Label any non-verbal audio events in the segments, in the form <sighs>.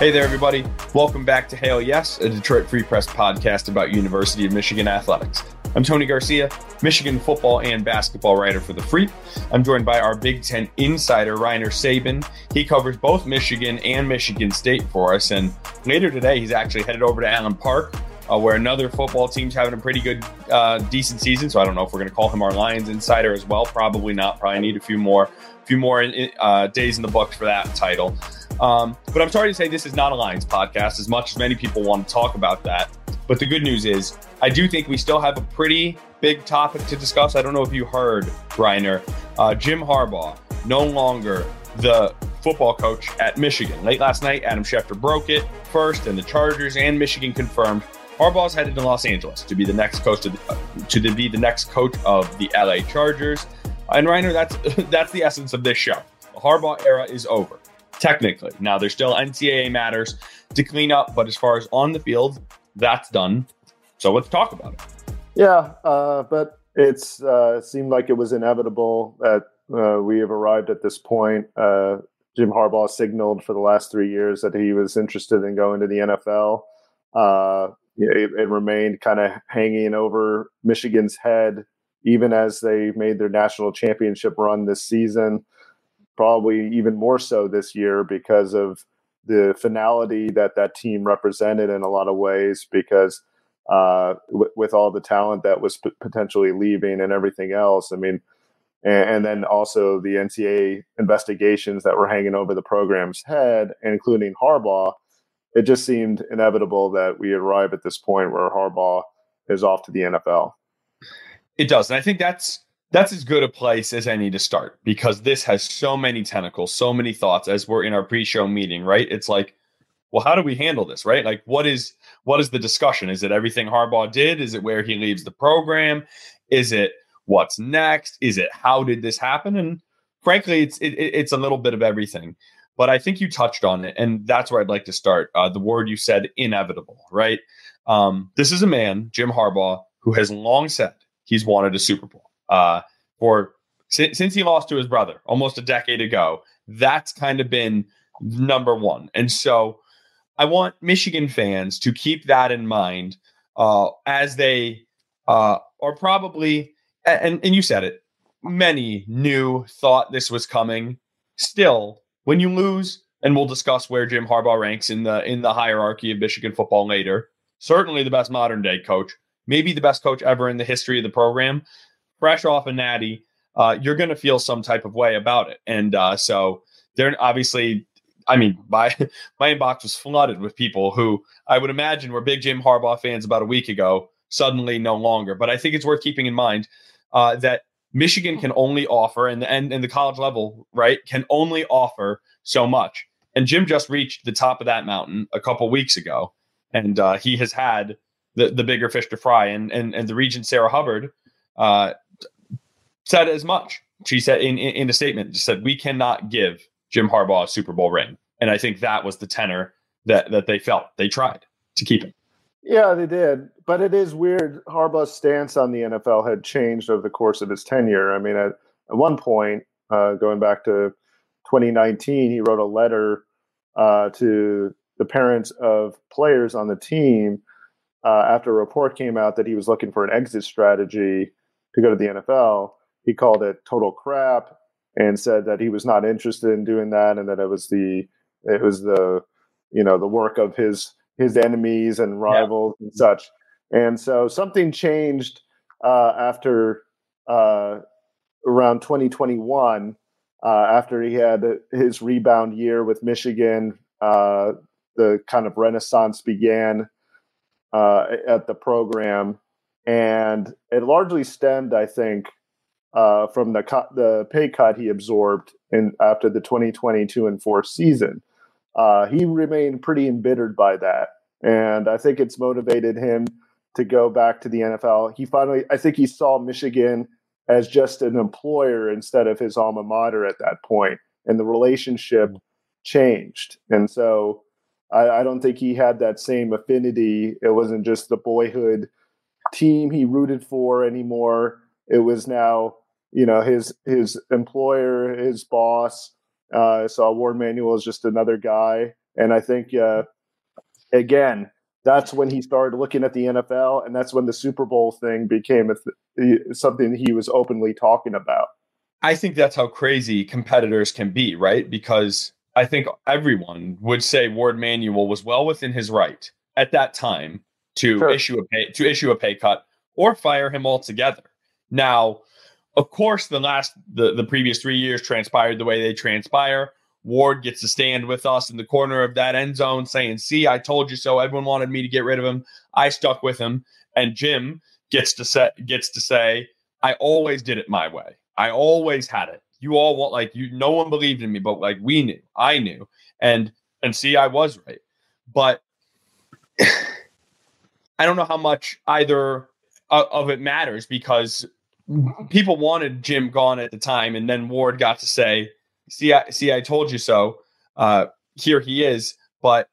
Hey there, everybody. Welcome back to Hail Yes, a Detroit Free Press podcast about University of Michigan athletics. I'm Tony Garcia, Michigan football and basketball writer for The Freep. I'm joined by our Big Ten insider, Rainer Sabin. He covers both Michigan and Michigan State for us. And later today, he's actually headed over to Allen Park, uh, where another football team's having a pretty good, uh, decent season. So I don't know if we're going to call him our Lions insider as well. Probably not. Probably need a few more, few more uh, days in the books for that title. Um, but I'm sorry to say this is not a Lions podcast, as much as many people want to talk about that. But the good news is, I do think we still have a pretty big topic to discuss. I don't know if you heard, Rainer, uh, Jim Harbaugh, no longer the football coach at Michigan. Late last night, Adam Schefter broke it first, and the Chargers and Michigan confirmed Harbaugh's headed to Los Angeles to be the next coach to, the, to be the next coach of the LA Chargers. And Rainer, that's <laughs> that's the essence of this show. The Harbaugh era is over technically. Now, there's still NCAA matters to clean up, but as far as on the field, that's done. So let's talk about it. Yeah, uh, but it's uh, seemed like it was inevitable that uh, we have arrived at this point. Uh, Jim Harbaugh signaled for the last three years that he was interested in going to the NFL. Uh, it, it remained kind of hanging over Michigan's head, even as they made their national championship run this season probably even more so this year because of the finality that that team represented in a lot of ways because uh, w- with all the talent that was p- potentially leaving and everything else. I mean, and, and, then also the NCAA investigations that were hanging over the program's head, including Harbaugh. It just seemed inevitable that we arrive at this point where Harbaugh is off to the NFL. It does, and I think that's that's as good a place as any to start because this has so many tentacles, so many thoughts as we're in our pre-show meeting, right? It's like, well, how do we handle this, right? Like what is what is the discussion? Is it everything Harbaugh did? Is it where he leaves the program? Is it what's next? Is it how did this happen? And frankly, it's it, it's a little bit of everything. But I think you touched on it, and that's where I'd like to start. Uh, the word you said, inevitable, right? Um, this is a man, Jim Harbaugh, who has long said he's wanted a Super Bowl uh, for since, since he lost to his brother almost a decade ago. That's kind of been number one. And so I want Michigan fans to keep that in mind uh, as they uh, are probably, and, and you said it, many knew, thought this was coming. Still, when you lose, and we'll discuss where Jim Harbaugh ranks in the in the hierarchy of Michigan football later. Certainly the best modern day coach, maybe the best coach ever in the history of the program fresh off a natty, uh, you're going to feel some type of way about it. And uh, so they're obviously, I mean, my <laughs> my inbox was flooded with people who I would imagine were big Jim Harbaugh fans about a week ago, suddenly no longer. But I think it's worth keeping in mind uh, that Michigan can only offer, and and and the college level, right, can only offer so much. And Jim just reached the top of that mountain a couple weeks ago, and uh, he has had the the bigger fish to fry. And and and the Regent Sarah Hubbard uh, said as much. She said in, in, in a statement, just said, we cannot give Jim Harbaugh a Super Bowl ring. And I think that was the tenor that, that they felt. They tried to keep it. Yeah, they did. But it is weird. Harbaugh's stance on the NFL had changed over the course of his tenure. I mean, at, at one point, uh, going back to 2019, he wrote a letter uh, to the parents of players on the team uh, after a report came out that he was looking for an exit strategy to go to the NFL he called it total crap and said that he was not interested in doing that and that it was the it was the you know the work of his his enemies and rivals yeah. and such and so something changed uh, after uh, around 2021 uh, after he had his rebound year with michigan uh, the kind of renaissance began uh, at the program and it largely stemmed, I think, uh, from the cut, the pay cut he absorbed in after the 2022 and four season. Uh, he remained pretty embittered by that, and I think it's motivated him to go back to the NFL. He finally, I think, he saw Michigan as just an employer instead of his alma mater at that point, and the relationship changed. And so, I, I don't think he had that same affinity. It wasn't just the boyhood team he rooted for anymore. It was now, you know, his his employer, his boss. Uh, so Warde Manuel is just another guy, and I think uh, again, that's when he started looking at the NFL, and that's when the Super Bowl thing became th- something he was openly talking about. I think that's how crazy competitors can be, right? Because I think everyone would say Warde Manuel was well within his right at that time to sure. issue a pay to issue a pay cut or fire him altogether. Now, of course, the last the, the previous three years transpired the way they transpire. Warde gets to stand with us in the corner of that end zone saying, See, I told you so. Everyone wanted me to get rid of him. I stuck with him. And Jim gets to say gets to say, I always did it my way. I always had it. You all want like you no one believed in me, but like we knew. I knew. And and see, I was right. But <sighs> I don't know how much either of it matters because people wanted Jim gone at the time, and then Warde got to say, "See, I see, I told you so." Uh, here he is, but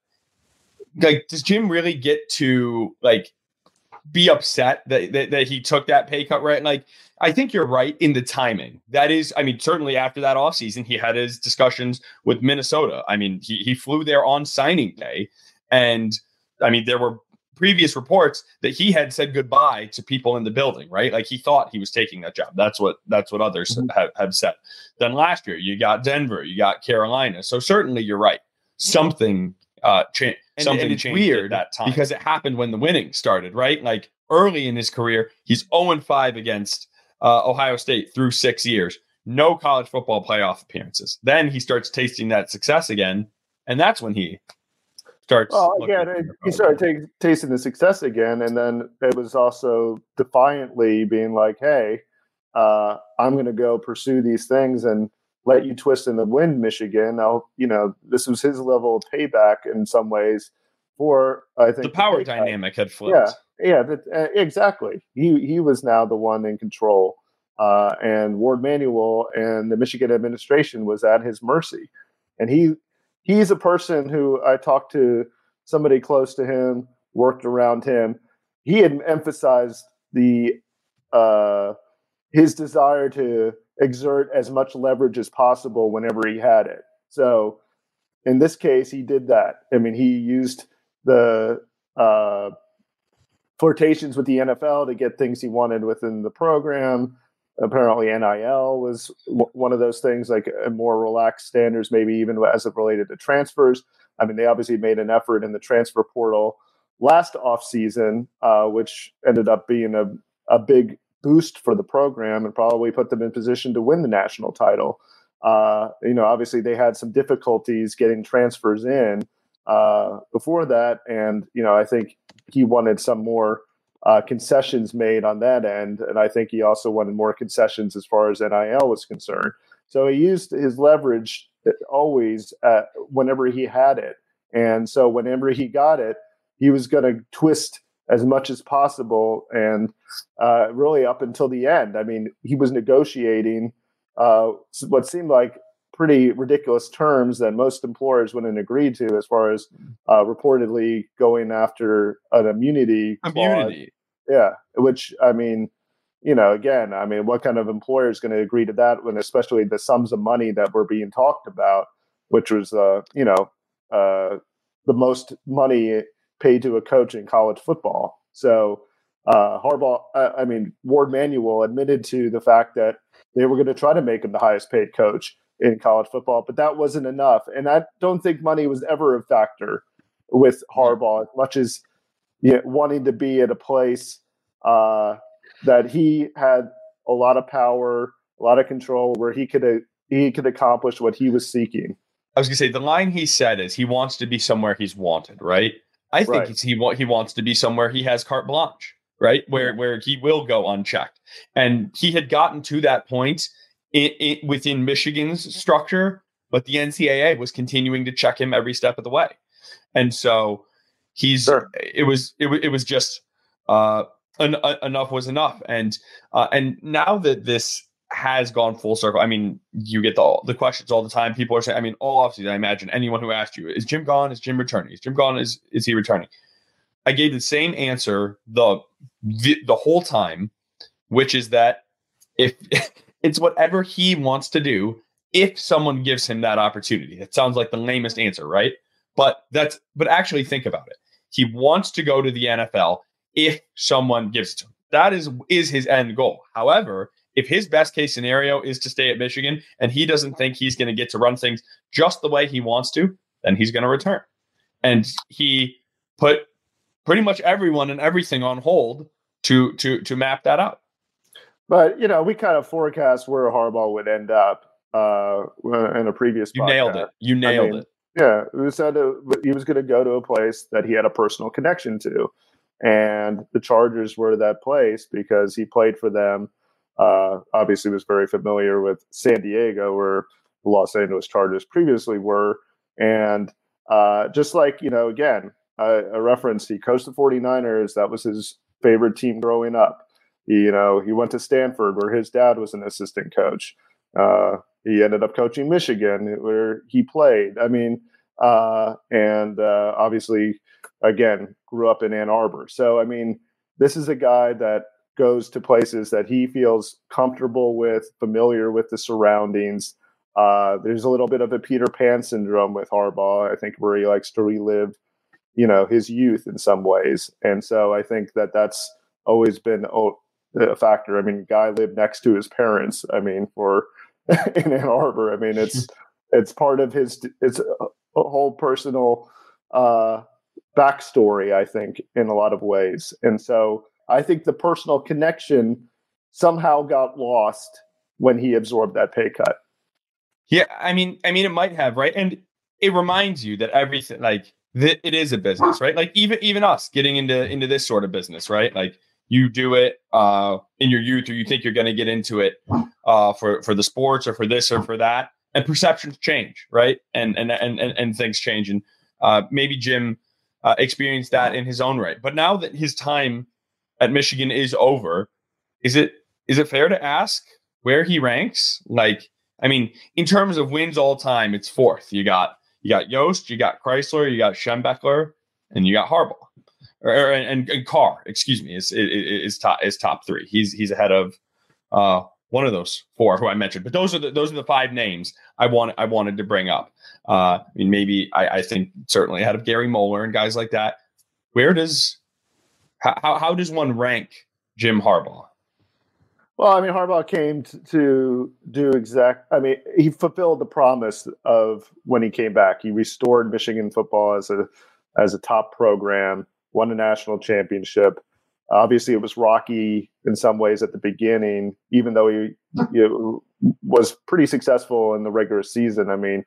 like, does Jim really get to like be upset that, that that he took that pay cut? Right? Like, I think you're right in the timing. That is, I mean, certainly after that offseason, he had his discussions with Minnesota. I mean, he he flew there on signing day, and I mean, there were previous reports that he had said goodbye to people in the building, right? Like he thought he was taking that job. That's what that's what others mm-hmm. have, have said. Then last year you got Denver, you got Carolina. So certainly you're right. Something uh changed. Something and it's changed weird at that time because it happened when the winning started, right? Like early in his career, he's 0 5 against uh, Ohio State through six years. No college football playoff appearances. Then he starts tasting that success again, and that's when he starts. Well, again, he started t- tasting the success again, and then it was also defiantly being like, "Hey, uh, I'm going to go pursue these things and let you twist in the wind, Michigan." Now, you know, this was his level of payback in some ways for I think the power the dynamic had flipped. Yeah, yeah, that, uh, exactly. He he was now the one in control. Uh, and Warde Manuel and the Michigan administration was at his mercy, and he he's a person who I talked to somebody close to him, worked around him. He had emphasized the uh, his desire to exert as much leverage as possible whenever he had it. So in this case, he did that. I mean, he used the uh, flirtations with the NFL to get things he wanted within the program apparently NIL was one of those things, like more relaxed standards, maybe even as it related to transfers. I mean, they obviously made an effort in the transfer portal last offseason, uh, which ended up being a, a big boost for the program and probably put them in position to win the national title. Uh, you know, obviously they had some difficulties getting transfers in uh, before that, and you know, I think he wanted some more uh, concessions made on that end. And I think he also wanted more concessions as far as NIL was concerned. So he used his leverage always uh, whenever he had it. And so whenever he got it, he was going to twist as much as possible and uh, really up until the end. I mean, he was negotiating uh, what seemed like pretty ridiculous terms that most employers wouldn't agree to as far as uh, reportedly going after an immunity immunity yeah, which I mean, you know, again, I mean, what kind of employer is going to agree to that when, especially the sums of money that were being talked about, which was, uh, you know, uh, the most money paid to a coach in college football. So uh, Harbaugh, I mean, Warde Manuel admitted to the fact that they were going to try to make him the highest paid coach in college football, but that wasn't enough. And I don't think money was ever a factor with Harbaugh as much as you know, wanting to be at a place uh, that he had a lot of power, a lot of control, where he could uh, he could accomplish what he was seeking. I was gonna say the line he said is he wants to be somewhere he's wanted, right? I think right. he he wants to be somewhere he has carte blanche. right? Where where he will go unchecked, and he had gotten to that point in, in, within Michigan's structure, but the NCAA was continuing to check him every step of the way, and so he's sure. it was it, it was just uh, en- enough was enough, and uh, and now that this has gone full circle. I mean, you get the the questions all the time. People are saying, I mean, all offseason, I imagine anyone who asked you, is Jim gone? Is Jim returning? Is Jim gone? Is is he returning? I gave the same answer the the, the whole time, which is that if <laughs> it's whatever he wants to do, if someone gives him that opportunity. It sounds like the lamest answer, right? But that's but actually think about it. He wants to go to the NFL if someone gives it to him. That is is his end goal. However, if his best case scenario is to stay at Michigan and he doesn't think he's going to get to run things just the way he wants to, then he's going to return. And he put pretty much everyone and everything on hold to to to map that out. But you know, we kind of forecast where Harbaugh would end up uh, in a previous. You podcast. nailed it. You nailed I mean, it. Yeah, we said he was going to go to a place that he had a personal connection to, and the Chargers were that place because he played for them uh, obviously was very familiar with San Diego, where the Los Angeles Chargers previously were. And uh, just like, you know, again, a reference, he coached the 49ers. That was his favorite team growing up. You know, he went to Stanford, where his dad was an assistant coach. Uh, he ended up coaching Michigan, where he played. I mean, uh, and uh, obviously, again, grew up in Ann Arbor. So, I mean, this is a guy that goes to places that he feels comfortable with, familiar with the surroundings. Uh, there's a little bit of a Peter Pan syndrome with Harbaugh, I think, where he likes to relive, you know, his youth in some ways. And so I think that that's always been a factor. I mean, guy lived next to his parents. I mean, for <laughs> in Ann Arbor. I mean, it's <laughs> it's part of his it's a, whole personal uh, backstory. I think in a lot of ways, and so I think the personal connection somehow got lost when he absorbed that pay cut. Yeah, I mean, I mean, it might have, right? And it reminds you that everything, like, th- it is a business, right? Like, even even us getting into into this sort of business, right? Like, you do it uh, in your youth, or you think you're going to get into it uh, for for the sports, or for this, or for that, and perceptions change, right? And and and and, and things change, and uh, maybe Jim uh, experienced that in his own right. But now that his time at Michigan is over, is it is it fair to ask where he ranks? Like, I mean, in terms of wins all time, it's fourth. You got you got Yost, you got Crisler, you got Schembechler, and you got Harbaugh, or, or and, and Carr. Excuse me, is is top is top three. He's he's ahead of uh, one of those four who I mentioned. But those are the those are the five names I want I wanted to bring up. Uh, I mean, maybe I, I think certainly ahead of Gary Moeller and guys like that. Where does how, how does one rank Jim Harbaugh? Well, I mean, Harbaugh came to do exact. I mean, he fulfilled the promise of when he came back. He restored Michigan football as a as a top program, won a national championship. Obviously, it was rocky in some ways at the beginning, even though he you know, was pretty successful in the regular season. I mean,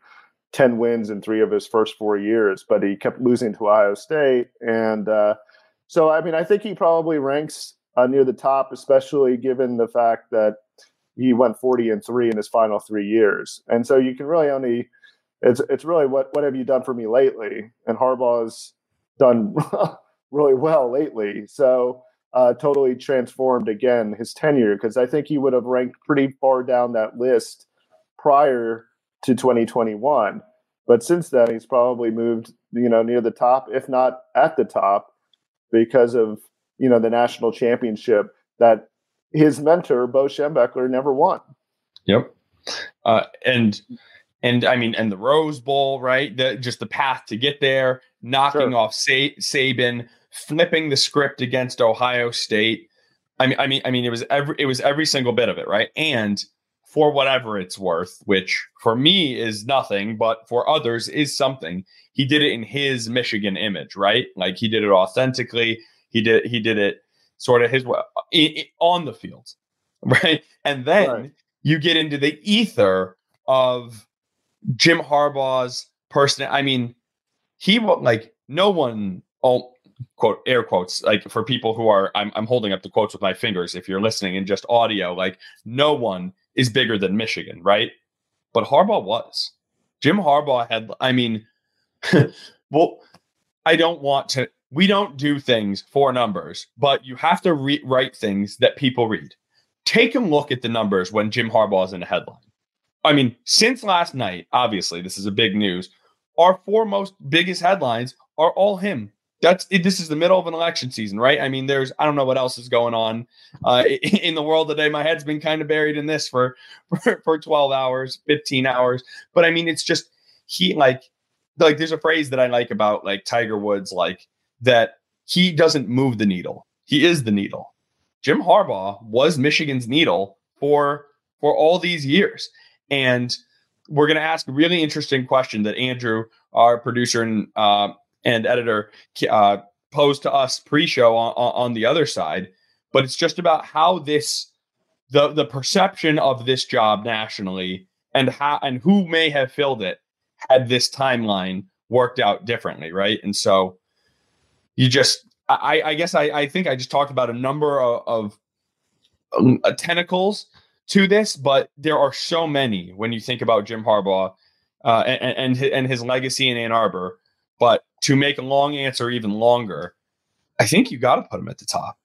ten wins in three of his first four years, but he kept losing to Ohio State and. Uh, so, I mean, I think he probably ranks uh, near the top, especially given the fact that he went 40 and three in his final three years. And so you can really only, it's, it's really what, what have you done for me lately? And Harbaugh's done <laughs> really well lately. So, uh, totally transformed again his tenure because I think he would have ranked pretty far down that list prior to 2021. But since then, he's probably moved, you know, near the top, if not at the top because of you know the national championship that his mentor Bo Schembechler never won. Yep, uh, and and I mean, and the Rose Bowl, right? The, just the path to get there, knocking sure. off Sa- Saban, flipping the script against Ohio State. I mean, I mean, I mean, it was every it was every single bit of it, right? And for whatever it's worth, which for me is nothing, but for others is something. He did it in his Michigan image, right? Like he did it authentically. He did he did it sort of his way on the field, <laughs> right? And then right. you get into the ether of Jim Harbaugh's person. I mean, he like no one. Oh, quote air quotes like for people who are I'm, I'm holding up the quotes with my fingers. If you're listening in just audio like no one is bigger than michigan right? But harbaugh was. Jim harbaugh had i mean <laughs> well i don't want to we don't do things for numbers but you have to re- write things that people read. Take a look at the numbers when jim harbaugh is in a headline. I mean since last night obviously this is a big news our four most biggest headlines are all him that's it, this is the middle of an election season, right? I mean, there's I don't know what else is going on uh, <laughs> in the world today. My head's been kind of buried in this for, <laughs> for for 12 hours, 15 hours. But I mean, it's just he like like there's a phrase that I like about like Tiger Woods, like that he doesn't move the needle. He is the needle. Jim Harbaugh was Michigan's needle for for all these years, and we're going to ask a really interesting question that Andrew, our producer and uh, and editor uh, posed to us pre-show on, on the other side but it's just about how this the the perception of this job nationally and how and who may have filled it had this timeline worked out differently right? And so you just i i guess i i think i just talked about a number of, of um, uh, tentacles to this but there are so many when you think about jim harbaugh uh, and, and and his legacy in ann arbor but to make a long answer even longer, I think you got to put him at the top.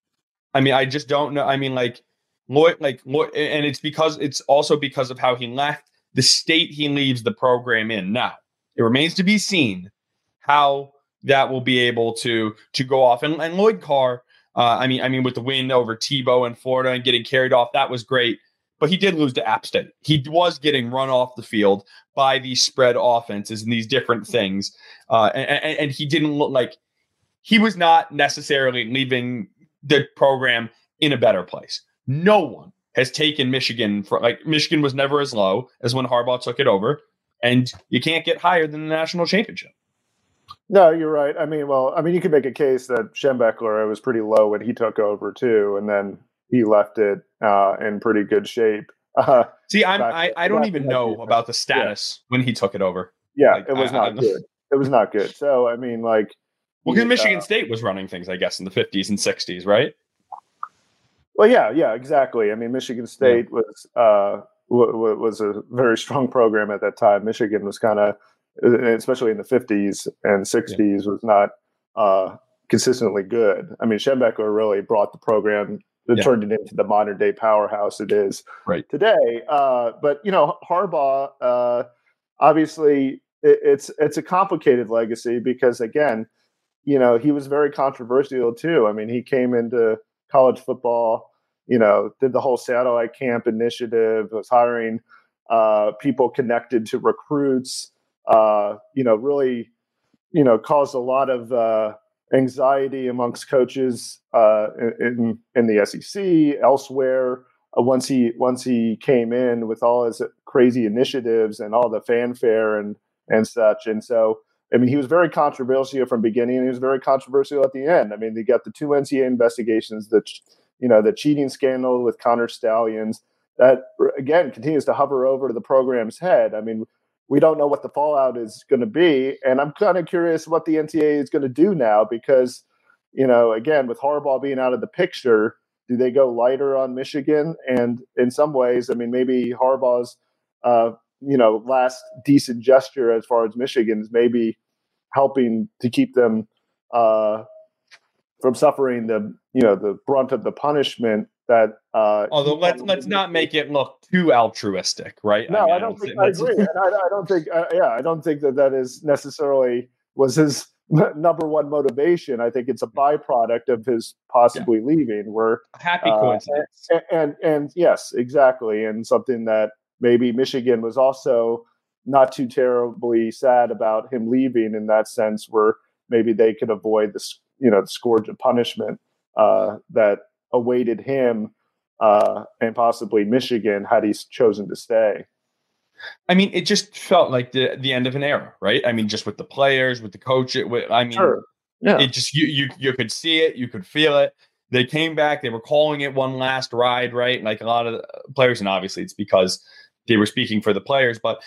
I mean, I just don't know. I mean, like Lloyd, like Lloyd, and it's because it's also because of how he left the state he leaves the program in. Now, it remains to be seen how that will be able to to go off. And, and Lloyd Carr, uh, I mean, I mean, with the win over Tebow in Florida and getting carried off, that was great but he did lose to App State. He was getting run off the field by these spread offenses and these different things, uh, and, and he didn't look like he was not necessarily leaving the program in a better place. No one has taken Michigan for like Michigan was never as low as when Harbaugh took it over, and you can't get higher than the national championship. No, you're right. I mean, well, I mean, you could make a case that Schembechler was pretty low when he took over too, and then he left it uh, in pretty good shape. <laughs> Uh, See, I'm, I, I don't even know about the status yeah. when he took it over. Yeah, like, it was I, not I, good. It was not good. So, I mean, like, well, because Michigan uh, State was running things, I guess, in the 50s and 60s, right? Well, yeah, yeah, exactly. I mean, Michigan State yeah. was uh, w- w- was a very strong program at that time. Michigan was kind of, especially in the 50s and 60s, yeah. was not uh, consistently good. I mean, Schembechler really brought the program yeah. turned it into the modern day powerhouse it is right today. Uh, but you know, Harbaugh, uh, obviously, it, it's it's a complicated legacy because again, you know, he was very controversial too. I mean, he came into college football, you know, did the whole satellite camp initiative, was hiring uh, people connected to recruits. Uh, you know, really, you know, caused a lot of uh, anxiety amongst coaches uh, in in the SEC, elsewhere. Uh, once he once he came in with all his crazy initiatives and all the fanfare and and such, and so I mean he was very controversial from beginning, and he was very controversial at the end. I mean, they got the two NCAA investigations, the you know the cheating scandal with Connor Stalions that again continues to hover over the program's head. I mean, we don't know what the fallout is going to be. And I'm kind of curious what the NCAA is going to do now because, you know, again, with Harbaugh being out of the picture, do they go lighter on Michigan? And in some ways, I mean, maybe Harbaugh's, uh, you know, last decent gesture as far as Michigan is maybe helping to keep them uh, from suffering the, you know, the brunt of the punishment that uh although let's let's not make it look too altruistic right? No i, mean, I don't think i agree. I, I, don't think uh, yeah i don't think that that is necessarily was his <laughs> number one motivation. I think it's a byproduct of his possibly yeah. leaving where happy uh, coincidence. and, and and yes exactly. And something that maybe michigan was also not too terribly sad about him leaving in that sense where maybe they could avoid this you know the scourge of punishment uh, that awaited him uh, and possibly Michigan had he chosen to stay. I mean, it just felt like the the end of an era, right? I mean, just with the players, with the coach. It, with, I mean, sure. yeah. it just you you you could see it, you could feel it. They came back. They were calling it one last ride, right? Like a lot of players, and obviously it's because they were speaking for the players. But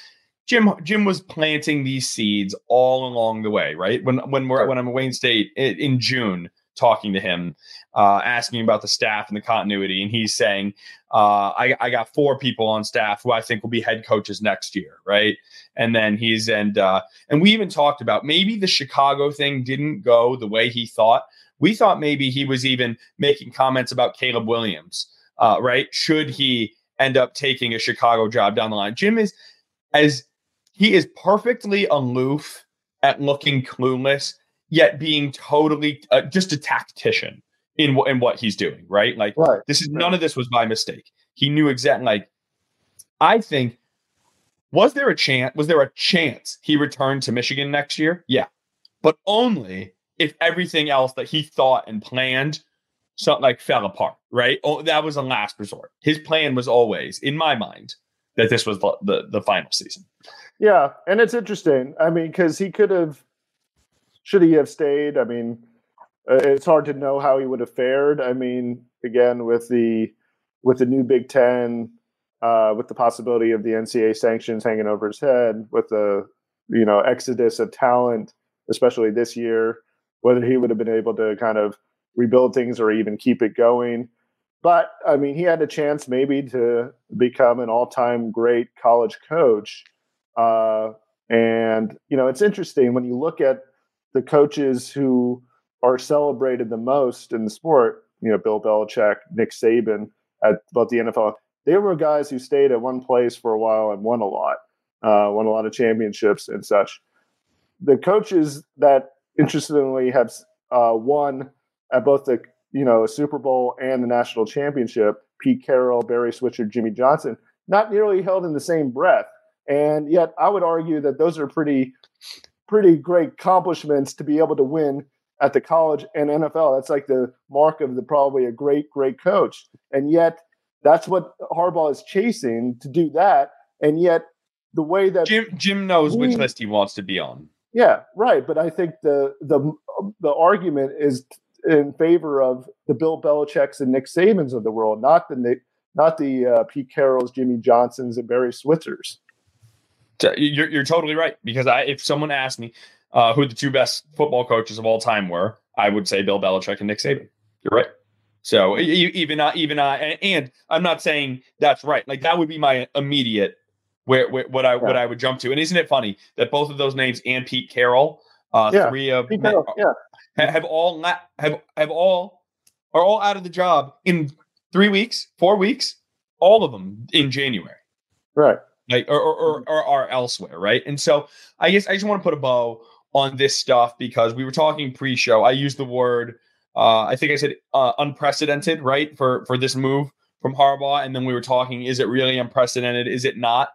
Jim Jim was planting these seeds all along the way, right? When when we're when I'm at Wayne State in, in June talking to him, uh, asking about the staff and the continuity, and he's saying, uh, I, I got four people on staff who I think will be head coaches next year, right? And then he's and uh, and we even talked about maybe the Chicago thing didn't go the way he thought. We thought maybe he was even making comments about Caleb Williams, uh, right? Should he end up taking a Chicago job down the line? Jim is as he is perfectly aloof at looking clueless, yet being totally uh, just a tactician in what in what he's doing. Right? Like Right. this is none of this was by mistake. He knew exactly. Like I think was there a chance? Was there a chance he returned to Michigan next year? Yeah, but only if everything else that he thought and planned something like fell apart. Right? Oh, that was a last resort. His plan was always, in my mind, that this was the the, the final season. Yeah, and it's interesting. I mean, because he could have, should he have stayed? I mean, it's hard to know how he would have fared. I mean, again, with the with the new Big Ten, uh, with the possibility of the NCAA sanctions hanging over his head, with the you know exodus of talent, especially this year, whether he would have been able to kind of rebuild things or even keep it going. But I mean, he had a chance maybe to become an all-time great college coach. Uh, and you know, it's interesting when you look at the coaches who are celebrated the most in the sport. You know, Bill Belichick, Nick Saban at about the NFL. They were guys who stayed at one place for a while and won a lot, uh, won a lot of championships and such. The coaches that interestingly have uh, won at both the you know Super Bowl and the national championship, Pete Carroll, Barry Switzer, Jimmy Johnson, not nearly held in the same breath. And yet, I would argue that those are pretty, pretty great accomplishments to be able to win at the college and NFL. That's like the mark of the probably a great, great coach. And yet, that's what Harbaugh is chasing to do that. And yet, the way that Jim Jim knows which list he wants to be on. yeah, right. But I think the the the argument is in favor of the Bill Belichick's and Nick Sabans of the world, not the Nick, not the uh, Pete Carrolls, Jimmy Johnsons, and Barry Switzers. You're, you're totally right because I, if someone asked me uh, who the two best football coaches of all time were, I would say Bill Belichick and Nick Saban. You're right. So even I, even I, and- I'm not saying that's right. Like that would be my immediate where, where what I what I would jump to. And isn't it funny that both of those names and Pete Carroll, uh, Yeah, three of Pete Carroll, yeah, have all la- have have all are all out of the job in three weeks, four weeks, all of them in January right. like or, or, or, or are elsewhere, right? And so I guess I just want to put a bow on this stuff because we were talking pre-show. I used the word uh, I think I said uh, unprecedented, right? For for this move from Harbaugh, and then we were talking: is it really unprecedented? Is it not?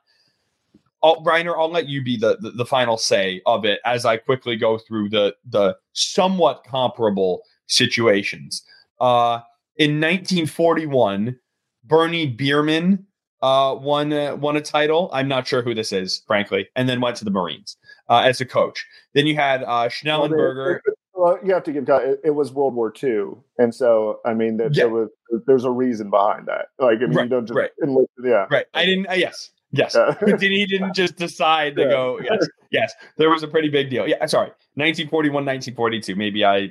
I'll, Rainer, I'll let you be the, the the final say of it as I quickly go through the the somewhat comparable situations. Uh, in 1941, Bernie Bierman uh, won uh, won a title. I'm not sure who this is, frankly, and then went to the Marines uh, as a coach. Then you had uh, Schnellenberger. Well, you have to give. It, it was World War II, and so I mean, that Yeah. there was there's a reason behind that. Like, I mean, Right, you don't just right. enlist- yeah, Right. I didn't. Uh, yes. Yes. Yeah. But he didn't <laughs> just decide to Yeah. go? Yes. Yes. There was a pretty big deal. Yeah. Sorry. 1941, 1942. Maybe I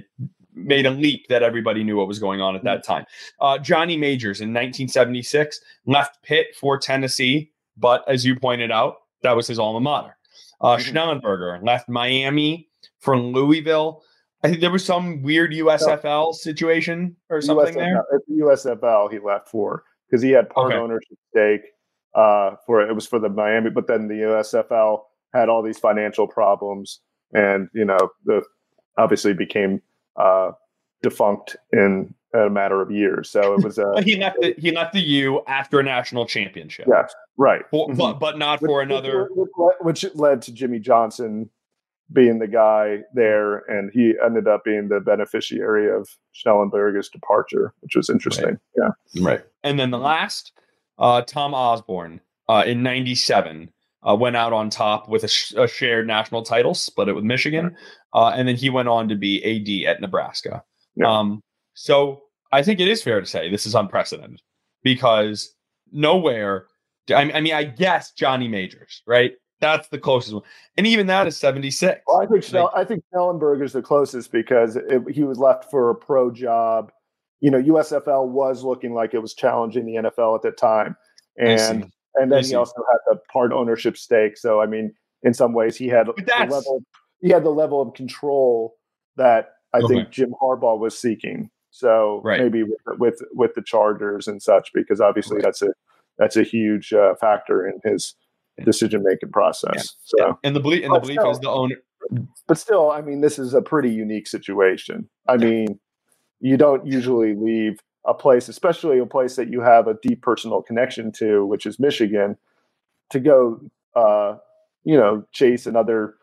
made a leap that everybody knew what was going on at that time. Uh, Johnny Majors in 1976 left Pitt for Tennessee, but as you pointed out, that was his alma mater. Uh, Mhm. Schnellenberger left Miami for Louisville. I think there was some weird USFL situation or something there. USFL, it's the USFL he left for because he had part Okay. ownership stake uh, for it was for the Miami, but then the USFL had all these financial problems, and you know the obviously became uh, defunct in a matter of years. So it was a <laughs> But he left the, he left the U after a national championship. yes, right, For- Mhm. but but not Which- for another. which, led- which led to Jimmy Johnson being the guy there, and he ended up being the beneficiary of Schnellenberger's departure, which was interesting. Yeah. Right. And then the last, uh, Tom Osborne uh, in '97 uh, went out on top with a, sh- a shared national title, split it with Michigan, uh, and then he went on to be AD at Nebraska. Yeah. Um, so I think it is fair to say this is unprecedented because nowhere. I, I mean, I guess Johnny Majors, right? that's the closest one, and even that is seventy six. Well, I think Schnell, I think Schnellenberger's the closest because it, he was left for a pro job. You know, USFL was looking like it was challenging the NFL at the time, and and then he also had the part ownership stake. So I mean, in some ways, he had the level he had the level of control that I okay. think Jim Harbaugh was seeking. So right. maybe with, with, with the Chargers and such, because obviously right. that's a that's a huge uh, factor in his decision making process. Yeah. So yeah. and the belief and the belief still, is the owner. But still, I mean, this is a pretty unique situation. I yeah. mean, you don't usually leave a place, especially a place that you have a deep personal connection to, which is Michigan, to go, uh, you know, chase another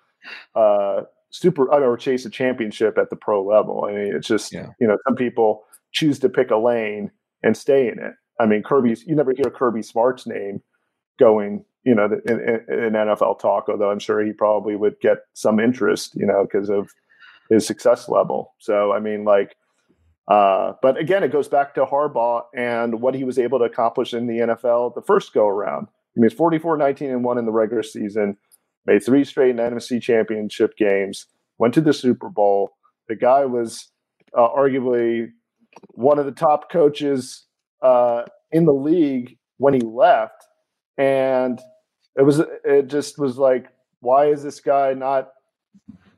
uh, super or chase a championship at the pro level. I mean, it's just yeah. you know some people choose to pick a lane and stay in it. I mean, Kirby's you never hear Kirby Smart's name going you know in, in, NFL talk, although I'm sure he probably would get some interest you know because of his success level. So I mean, like. Uh, but again, it goes back to Harbaugh and what he was able to accomplish in the NFL the first go around. I mean, it's 44 19 and 1 in the regular season made three straight NFC championship games, went to the Super Bowl. The guy was uh, arguably one of the top coaches uh, in the league when he left, and it was it just was like, why is this guy not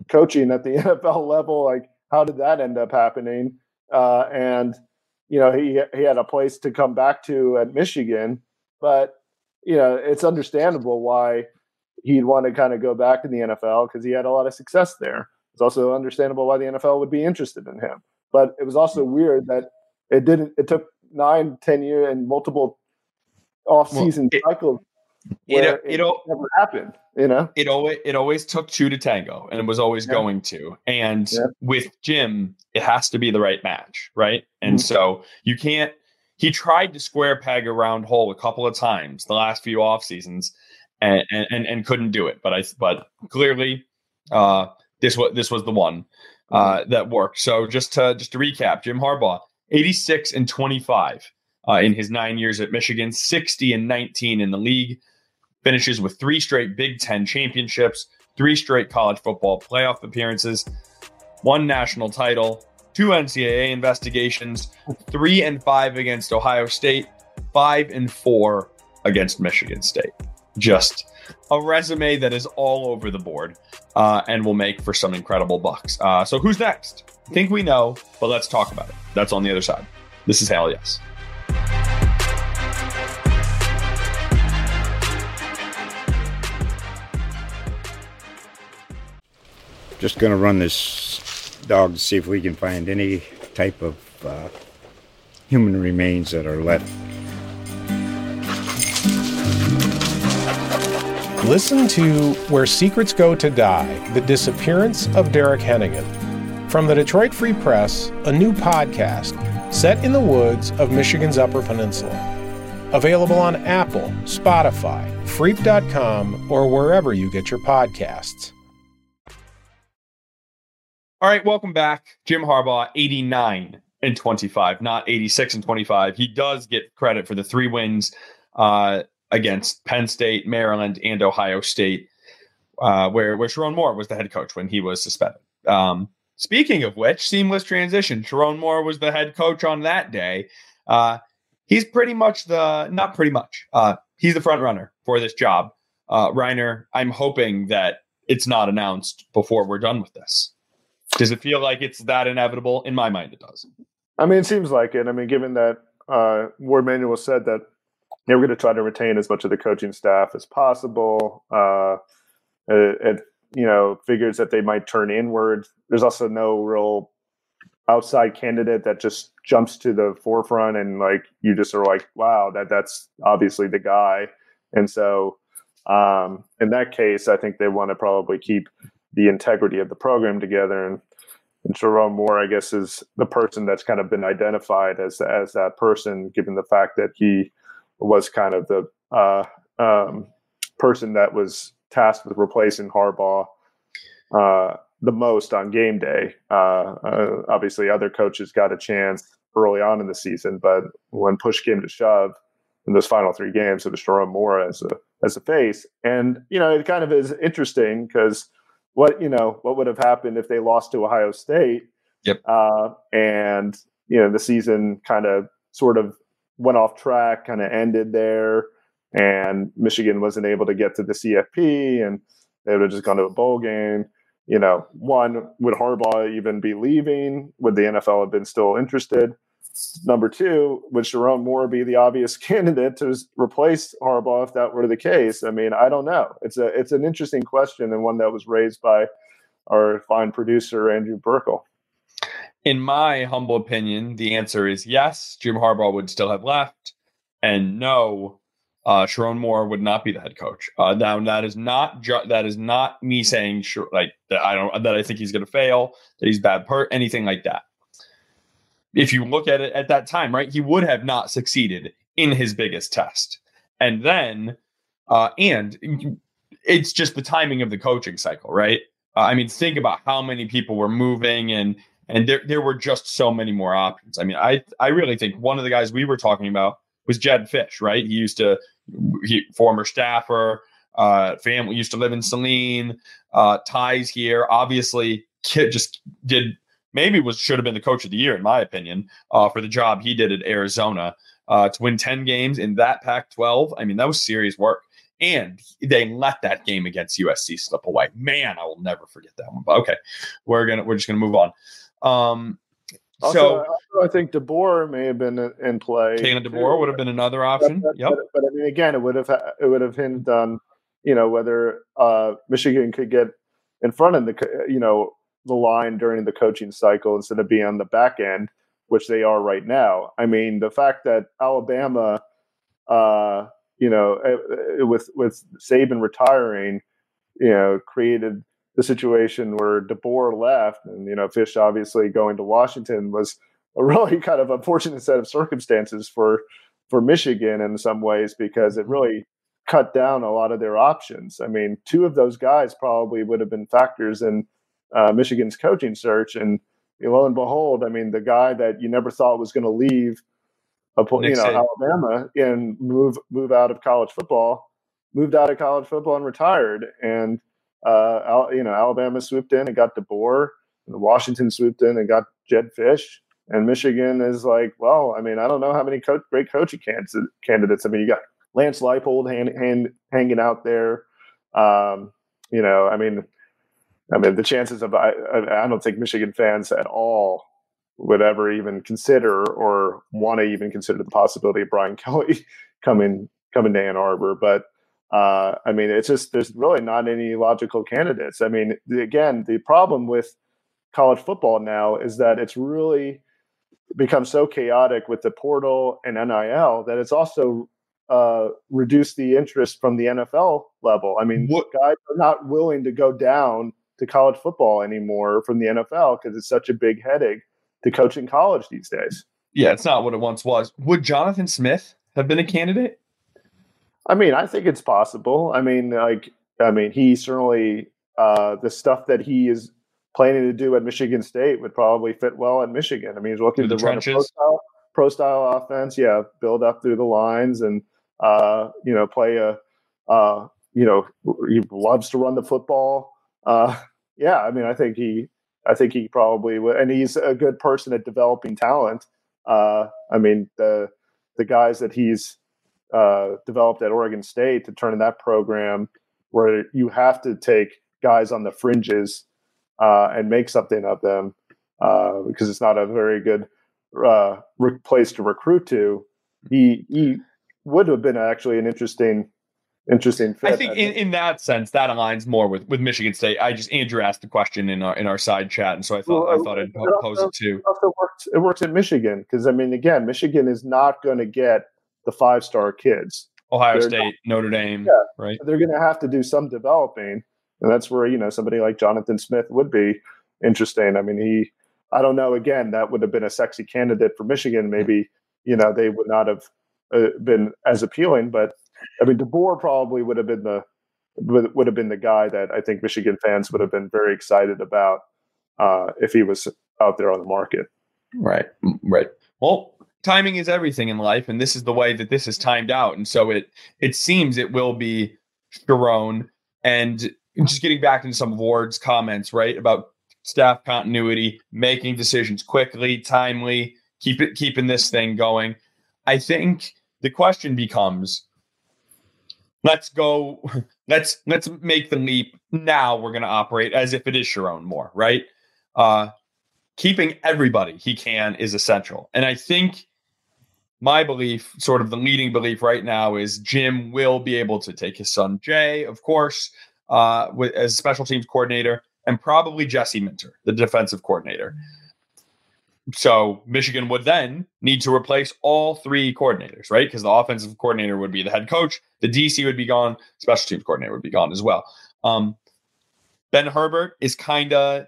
coaching at the <laughs> NFL level? Like, how did that end up happening? Uh, and you know, he he had a place to come back to at Michigan, but you know, it's understandable why he'd want to kind of go back to the NFL because he had a lot of success there. It's also understandable why the NFL would be interested in him. But it was also weird that it didn't. It took nine, ten years and multiple off-season well, it, cycles. It, it, it, never happened. You know, it always it always took two to tango, and it was always yeah. going to. And yeah. with Jim, it has to be the right match, right? And mm-hmm. so you can't. He tried to square peg a round hole a couple of times the last few off seasons, and and, and couldn't do it. But I but clearly uh, this was this was the one uh, mm-hmm. that worked. So just to just to recap, Jim Harbaugh, 86 and 25 uh, in his nine years at Michigan, 60 and 19 in the league, finishes with three straight Big Ten championships, three straight college football playoff appearances, one national title, two NCAA investigations, three and five against Ohio State, five and four against Michigan State just a resume that is all over the board uh, and will make for some incredible bucks. Uh, so who's next? I think we know, but let's talk about it. That's on the other side. This is Hail Yes. Just going to run this dog to see if we can find any type of uh, human remains that are left Listen to Where Secrets Go to Die The Disappearance of Derek Hennigan. From the Detroit Free Press, a new podcast set in the woods of Michigan's Upper Peninsula. Available on Apple, Spotify, Freep.com, or wherever you get your podcasts. All right, welcome back. Jim Harbaugh, 89 and 25, not 86 and 25. He does get credit for the three wins. Uh, against Penn State, Maryland, and Ohio State, uh, where where Sherrone Moore was the head coach when he was suspended. Um, speaking of which, seamless transition. Sherrone Moore was the head coach on that day. Uh, he's pretty much the not pretty much. Uh, he's the front runner for this job. Uh, Rainer, I'm hoping that it's not announced before we're done with this. Does it feel like it's that inevitable? In my mind, it does. I mean, it seems like it. I mean, given that uh, Warde Manuel said that yeah, we're going to try to retain as much of the coaching staff as possible. Uh, it, it, you know figures that they might turn inward. There's also no real outside candidate that just jumps to the forefront and like you just are like, wow, that that's obviously the guy. And so um, in that case, I think they want to probably keep the integrity of the program together. And, and Sherrone Moore, I guess, is the person that's kind of been identified as as that person, given the fact that he was kind of the uh, um, person that was tasked with replacing Harbaugh uh, the most on game day. Uh, uh, obviously, other coaches got a chance early on in the season, but when push came to shove, in those final three games. It was Sherrone Moore as a as a face, and you know it kind of is interesting because what you know what would have happened if they lost to Ohio State? Yep. Uh, and you know the season kind of sort of went off track, kind of ended there, and Michigan wasn't able to get to the CFP, and they would have just gone to a bowl game. You know, one would Harbaugh even be leaving? Would the NFL have been still interested? Number two, would Sherrone Moore be the obvious <laughs> candidate to replace Harbaugh if that were the case? I mean, I don't know. It's a it's an interesting question and one that was raised by our fine producer Andrew Burkle. In my humble opinion, the answer is yes. Jim Harbaugh would still have left, and no, uh, Sherrone Moore would not be the head coach. Uh, now that is not ju- that is not me saying sure, like that I don't that I think he's going to fail, that he's bad per anything like that if you look at it at that time, right, he would have not succeeded in his biggest test. And then, uh, and it's just the timing of the coaching cycle, right? Uh, I mean, think about how many people were moving and and there there were just so many more options. I mean, I I really think one of the guys we were talking about was Jedd Fisch, right? He used to he former staffer, uh, family used to live in Saline, uh, ties here. Obviously, kid just did maybe was should have been the coach of the year in my opinion uh, for the job he did at Arizona uh, to win 10 games in that Pac-12. I mean, that was serious work. And they let that game against USC slip away. Man, I will never forget that one. But okay, we're gonna we're just gonna move on. Um, also, so I think DeBoer may have been in play. Kalen DeBoer would have been another option. But, yep. But, but, I mean, again, it would have it would have hinged on you know whether uh, Michigan could get in front of the you know the line during the coaching cycle instead of being on the back end, which they are right now. I mean, the fact that Alabama, uh, you know, eh, eh, with with Saban retiring, you know, created the situation where DeBoer left, and you know, Fisch obviously going to Washington was a <laughs> really kind of unfortunate set of circumstances for for Michigan in some ways because it really cut down a lot of their options. I mean, two of those guys probably would have been factors in uh, Michigan's coaching search, and lo and behold, I mean, the guy that you never thought was going to leave, a, you know, Alabama and move move out of college football, moved out of college football and retired, and uh, you know, Alabama swooped in and got DeBoer, and Washington swooped in and got Jedd Fisch. and Michigan is like, well, I mean, I don't know how many co- great coaching candidates. I mean, you got Lance Leipold hand, hand, hanging out there. Um, you know, I mean, I mean, the chances of I, I don't think Michigan fans at all would ever even consider or want to even consider the possibility of Brian <laughs> Kelly coming coming to Ann Arbor. But uh, I mean, it's just there's really not any logical candidates. I mean, the, again, the problem with college football now is that it's really become so chaotic with the portal and NIL that it's also uh, reduced the interest from the NFL level. I mean, what? guys are not willing to go down to college football anymore from the NFL because it's such a big headache to coach in college these days. Yeah, it's not what it once was. Would Jonathan Smith have been a candidate? I mean, I think it's possible. I mean, like, I mean, he certainly uh, the stuff that he is planning to do at Michigan State would probably fit well at Michigan. I mean, he's looking to run a pro style, pro style offense. Yeah, build up through the lines and uh, you know play a uh, you know he loves to run the football. Uh, yeah, I mean, I think he, I think he probably would, and he's a good person at developing talent. Uh, I mean, the the guys that he's uh, developed at Oregon State to turn in that program, where you have to take guys on the fringes uh, and make something of them, uh, because it's not a very good uh, re- place to recruit to. He he would have been actually an interesting interesting fit. I think, I think. In, in that sense, that aligns more with, with Michigan State. I just Andrew asked the question in our in our side chat, and so I thought well, I thought I'd it pose also, it too. It works. It works in Michigan because I mean, again, Michigan is not going to get the five star kids. Ohio They're State, not, Notre Dame, yeah, right? They're going to have to do some developing, and that's where you know somebody like Jonathan Smith would be interesting. I mean, he. I don't know. Again, that would have been a sexy candidate for Michigan. Maybe you know they would not have uh, been as appealing, but I mean, DeBoer probably would have been the would, would have been the guy that I think Michigan fans would have been very excited about uh, if he was out there on the market. Right, right. Well, timing is everything in life, and this is the way that this is timed out. And so it it seems it will be Sherrone. And just getting back into some of Warde's comments, right, about staff continuity, making decisions quickly, timely, keep it keeping this thing going. I think the question becomes let's go <laughs> let's let's make the leap now we're going to operate as if it is Sherrone Moore right uh keeping everybody he can is essential and i think my belief sort of the leading belief right now is jim will be able to take his son jay of course uh with, as special teams coordinator and probably jesse minter the defensive coordinator so Michigan would then need to replace all three coordinators, right? Because the offensive coordinator would be the head coach, the DC would be gone, special teams coordinator would be gone as well. Um, ben Herbert is kind of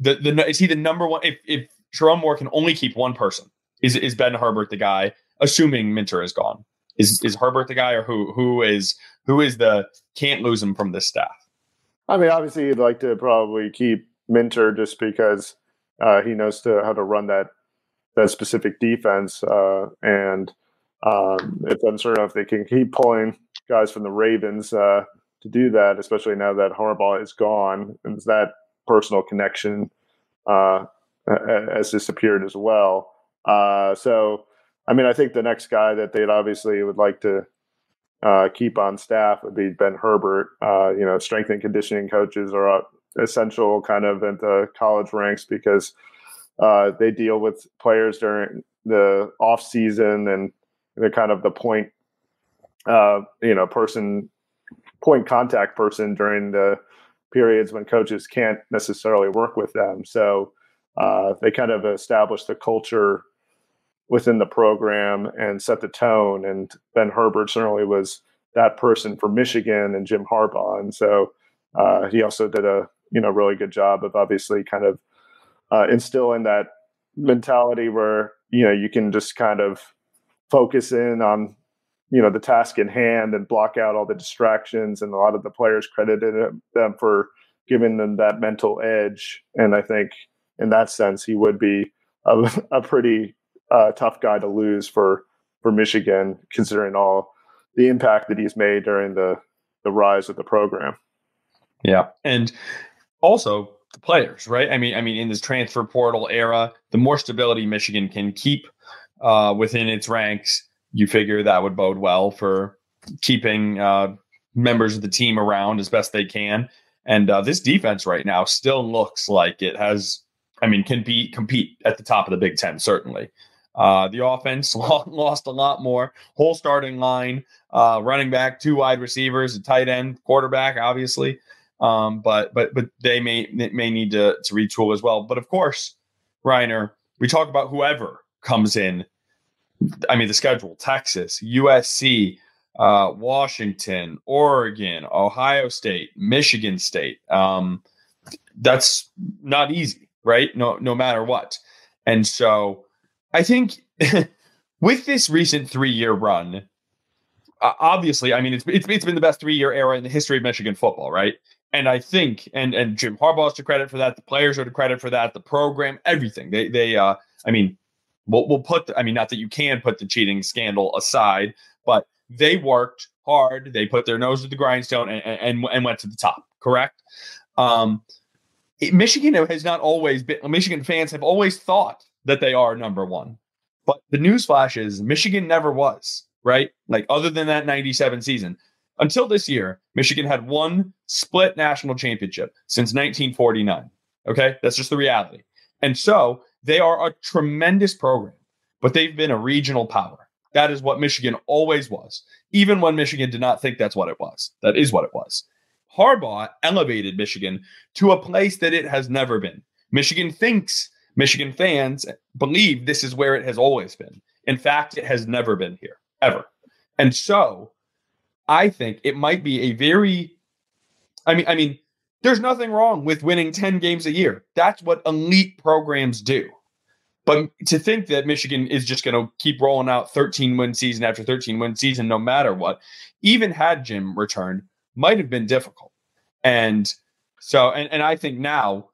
the the is he the number one? If if Sherrone Moore can only keep one person, is is Ben Herbert the guy? Assuming Minter is gone, is is Herbert the guy, or who who is who is the can't lose him from this staff? I mean, obviously, you'd like to probably keep Minter just because uh, he knows to, how to run that that specific defense, uh, and um, it's uncertain if they can keep pulling guys from the Ravens uh, to do that, especially now that Harbaugh is gone, and that personal connection uh, has disappeared as well. Uh, so, I mean, I think the next guy that they'd obviously would like to uh, keep on staff would be Ben Herbert. Uh, you know, strength and conditioning coaches are essential kind of at the college ranks because uh, they deal with players during the off season and they're kind of the point, uh, you know, person, point contact person during the periods when coaches can't necessarily work with them. So uh, they kind of establish the culture within the program and set the tone. And Ben Herbert certainly was that person for Michigan and Jim Harbaugh. And so uh, he also did a you know really good job of obviously kind of uh, instilling that mentality where you know you can just kind of focus in on you know the task in hand and block out all the distractions and a lot of the players credited them for giving them that mental edge and i think in that sense he would be a, <laughs> a pretty uh, tough guy to lose for for michigan considering all the impact that he's made during the the rise of the program yeah and also the players, right? I mean, I mean, in this transfer portal era, the more stability Michigan can keep uh, within its ranks, you figure that would bode well for keeping uh, members of the team around as best they can. And uh, this defense right now still looks like it has, I mean, can be compete at the top of the Big Ten certainly. Uh, the offense <laughs> lost a lot more. Whole starting line, uh, running back, two wide receivers, a tight end, quarterback, obviously. Um, but but but they may may need to to retool as well. But of course, Rainer, we talk about whoever comes in. I mean, the schedule: Texas, USC, uh, Washington, Oregon, Ohio State, Michigan State. Um, that's not easy, right? No, no matter what. And so, I think <laughs> with this recent three-year run, uh, obviously, I mean, it's, it's it's been the best three-year era in the history of Michigan football, right? And I think, and and Jim Harbaugh's to credit for that. The players are to credit for that. The program, everything. They they. Uh, I mean, we'll we'll put. The, I mean, not that you can put the cheating scandal aside, but they worked hard. They put their nose to the grindstone and and, and went to the top. Correct. Um, Michigan has not always been. Michigan fans have always thought that they are number one, but the newsflash is Michigan never was. Right. Like other than that '97 season, until this year, Michigan had one split national championship since 1949. Okay, that's just the reality. And so they are a tremendous program, but they've been a regional power. That is what Michigan always was, even when Michigan did not think that's what it was. That is what it was. Harbaugh elevated Michigan to a place that it has never been. Michigan thinks Michigan fans believe this is where it has always been. In fact, it has never been here, ever. And so I think it might be a very I mean I mean there's nothing wrong with winning 10 games a year. That's what elite programs do. But to think that Michigan is just going to keep rolling out 13 win season after 13 win season no matter what, even had Jim returned, might have been difficult. And so and, and I think now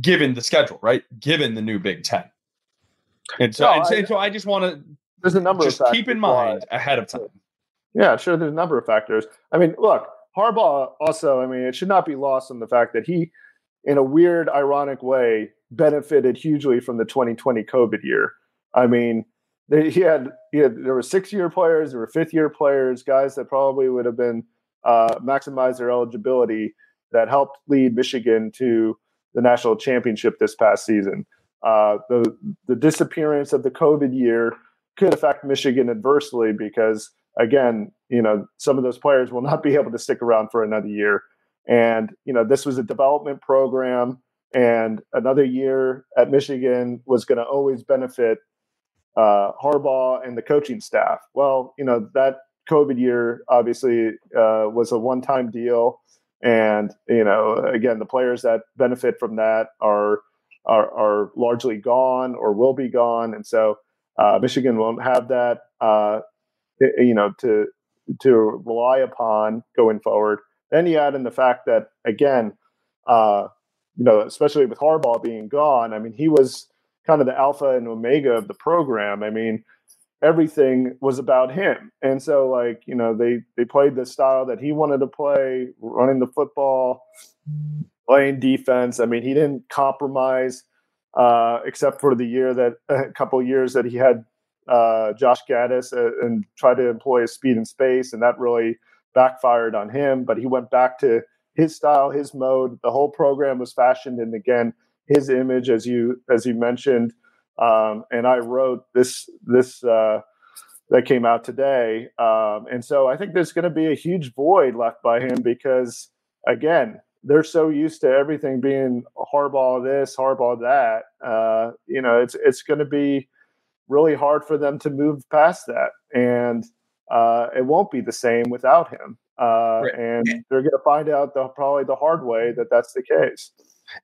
given the schedule, right? Given the new Big 10, And so, No, and so, I- and so I just want to There's a number just of keep in why- mind ahead of time. Yeah, sure. There's a number of factors. I mean, look, Harbaugh also, I mean, it should not be lost on the fact that he, in a weird, ironic way, benefited hugely from the 2020 COVID year. I mean, they, he had, he had there were six year players, there were fifth year players, guys that probably would have been uh, maximized their eligibility that helped lead Michigan to the national championship this past season. Uh, the the disappearance of the COVID year could affect Michigan adversely because again, you know, some of those players will not be able to stick around for another year. And, you know, this was a development program, and another year at Michigan was going to always benefit uh, Harbaugh and the coaching staff. Well, you know, that COVID year obviously uh, was a one time deal. And, you know, again, the players that benefit from that are, are, are largely gone or will be gone. And so uh, Michigan won't have that. Uh, you know to to rely upon going forward. Then you add in the fact that again, uh, you know, especially with Harbaugh being gone, I mean, he was kind of the alpha and omega of the program. I mean, everything was about him, and so like you know, they they played the style that he wanted to play, running the football, playing defense. I mean, he didn't compromise. Uh, except for the year that <laughs> a couple years that he had uh, Josh Gaddis uh, and tried to employ his speed and space, and that really backfired on him. But he went back to his style, his mode. The whole program was fashioned in again his image, as you as you mentioned. Um, and I wrote this this uh, that came out today, um, and so I think there's going to be a huge void left by him because again. They're so used to everything being Harbaugh this, Harbaugh that. Uh, you know, it's it's going to be really hard for them to move past that, and uh, it won't be the same without him. Uh, Right. And they're going to find out the probably the hard way that that's the case.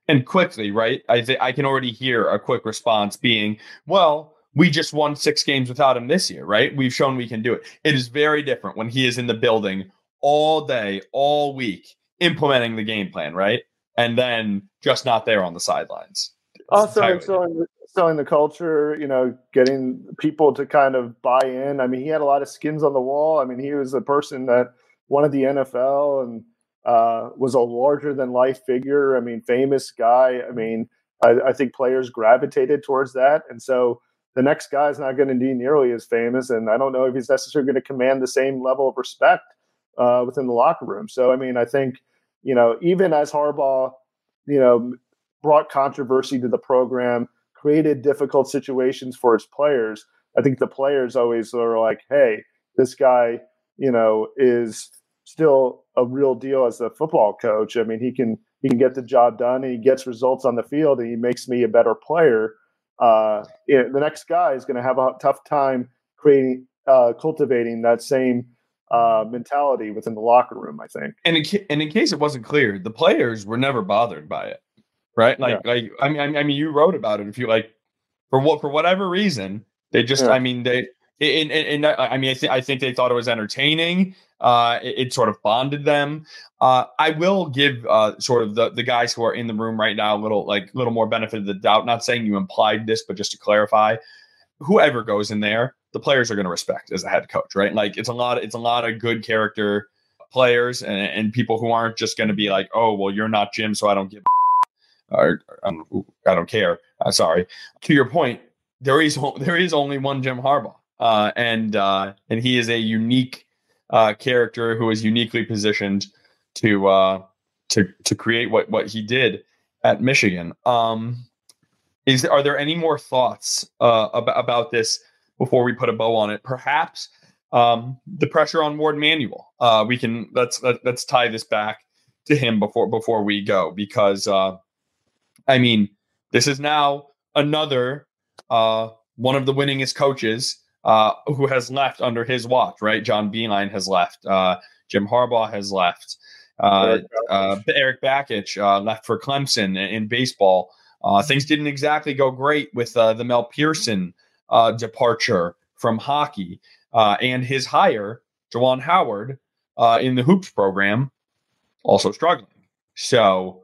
And quickly, right? I think I can already hear a quick response being, "Well, we just won six games without him this year, right? We've shown we can do it." It is very different when he is in the building all day, all week, implementing the game plan, right? And then just not there on the sidelines. It's Also, selling the, selling the culture, you know, getting people to kind of buy in. I mean, he had a lot of skins on the wall. I mean, he was a person that wanted the NFL and uh, was a larger than life figure. I mean, famous guy. I mean, I, I think players gravitated towards that, and so the next guy is not going to be nearly as famous. And I don't know if he's necessarily going to command the same level of respect uh, within the locker room. So, I mean, I think you know, even as Harbaugh, you know, brought controversy to the program, created difficult situations for his players. I think the players always are like, "Hey, this guy, you know, is still a real deal as a football coach. I mean, he can he can get the job done, and he gets results on the field, and he makes me a better player." Uh, the next guy is going to have a tough time creating, uh, cultivating that same uh, mentality within the locker room. I think. and in, and in case it wasn't clear, the players were never bothered by it, right? Like, like I mean, I mean, you wrote about it. If you like, for what for whatever reason, they just, Yeah. I mean, they, and, and, and I mean, I think I think they thought it was entertaining. Uh, it, it sort of bonded them. Uh, I will give uh, sort of the the guys who are in the room right now a little like little more benefit of the doubt. Not saying you implied this, but just to clarify, whoever goes in there, the players are going to respect as a head coach, right? Like it's a lot. It's a lot of good character players and, and people who aren't just going to be like, oh, well, you're not Jim, so I don't give, or um, I don't care. Uh, sorry. To your point, there is there is only one Jim Harbaugh, uh, and uh, and he is a unique uh, character who is uniquely positioned to uh, to to create what what he did at Michigan. Um, is are there any more thoughts uh, about about this before we put a bow on it? Perhaps um, the pressure on Warde Manuel. Uh, we can let's let, let's tie this back to him before before we go because I mean this is now another one of the winningest coaches uh, who has left under his watch. Right, John Beilein has left. Uh, Jim Harbaugh has left. Uh, uh, Eric Bakich uh, left for Clemson in, in baseball. Uh, things didn't exactly go great with uh, the Mel Pearson uh, departure from hockey uh, and his hire, Juwan Howard, uh, in the hoops program, also struggling. So,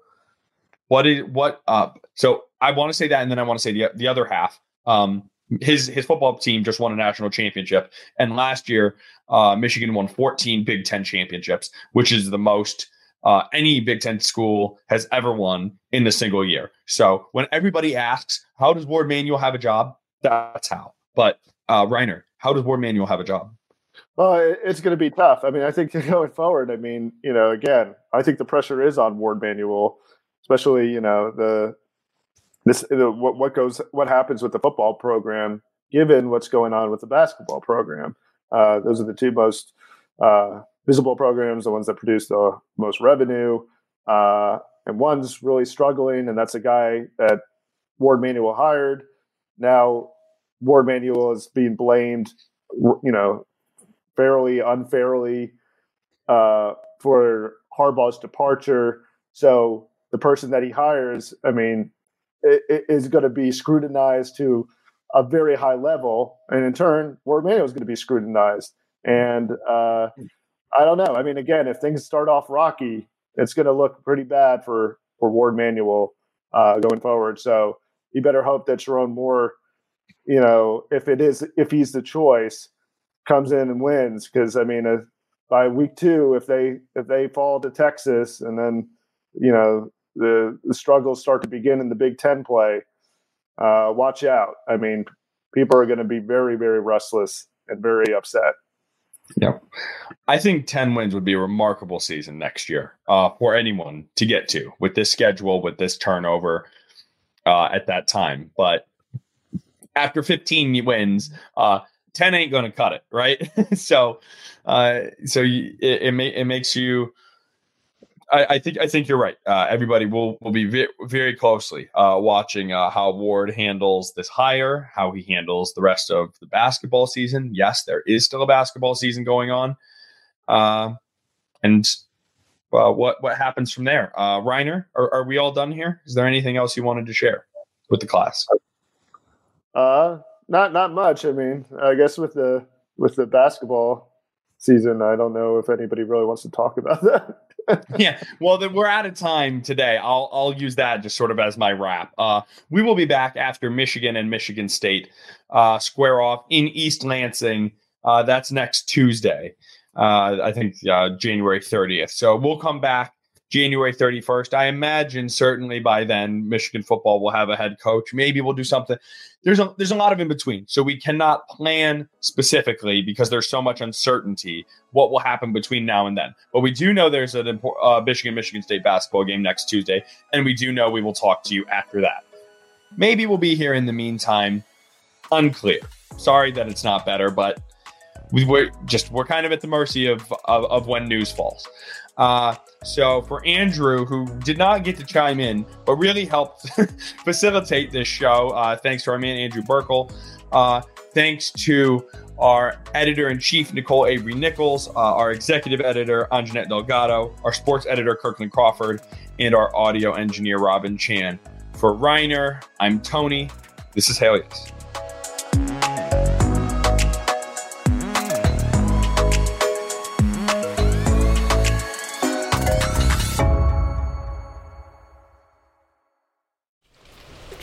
what is what? Uh, so I want to say that, and then I want to say the the other half. Um, his his football team just won a national championship, and last year uh, Michigan won 14 Big Ten championships, which is the most uh, any Big Ten school has ever won in a single year. So when everybody asks, "How does Warde Manuel have a job?" That's how. But uh, Rainer, how does Warde Manuel have a job? Well, it's going to be tough. I mean, I think <laughs> going forward, I mean, you know, again, I think the pressure is on Warde Manuel, especially you know the this what what goes what happens with the football program given what's going on with the basketball program. Uh, those are the two most uh, visible programs, the ones that produce the most revenue, uh, and one's really struggling, and that's a guy that Warde Manuel hired. Now, Warde Manuel is being blamed, you know, fairly, unfairly, uh, for Harbaugh's departure. So the person that he hires, I mean, is going to be scrutinized to a very high level, and in turn, Warde Manuel is going to be scrutinized. And uh, I don't know. I mean, again, if things start off rocky, it's going to look pretty bad for for Warde Manuel uh, going forward. So you better hope that Sherrone Moore, you know, if it is if he's the choice, comes in and wins. Because I mean, by week two, if they if they fall to Texas and then you know the, the struggles start to begin in the Big Ten play, uh, watch out. I mean, people are going to be very very restless and very upset. Yeah, I think ten wins would be a remarkable season next year uh, for anyone to get to with this schedule, with this turnover uh, at that time. But after 15 wins, uh, 10 ain't going to cut it, right? <laughs> so, uh, so you, it, it, may, it makes you. I, I, think I think you're right. Uh, everybody will will be very, very closely uh, watching uh, how Warde handles this hire, how he handles the rest of the basketball season. Yes, there is still a basketball season going on, uh, and what what happens from there? Uh, Rainer, are, are we all done here? Is there anything else you wanted to share with the class? Uh, not not much. I mean, I guess with the with the basketball season, I don't know if anybody really wants to talk about <laughs> that. Yeah, well, then we're out of time today. I'll I'll use that just sort of as my wrap. Uh, we will be back after Michigan and Michigan State uh, square off in East Lansing. Uh, that's next Tuesday. Uh, I think uh, January 30th. So we'll come back January 31st. I imagine certainly by then Michigan football will have a head coach. Maybe we'll do something. There's a there's a lot of in between. So we cannot plan specifically because there's so much uncertainty what will happen between now and then. But we do know there's an uh, Michigan Michigan State basketball game next Tuesday and we do know we will talk to you after that. Maybe we'll be here in the meantime. Unclear. Sorry that it's not better, but we, are just we're kind of at the mercy of of, of when news falls. Uh, so for Andrew, who did not get to chime in, but really helped <laughs> facilitate this show, uh, thanks to our man Andrew Burkle. Uh, thanks to our editor in chief Nicole Avery Nichols, uh, our executive editor Anjanette Delgado, our sports editor Kirkland Crawford, and our audio engineer Robin Chan. For Rainer, I'm Tony. This is Hail Yes.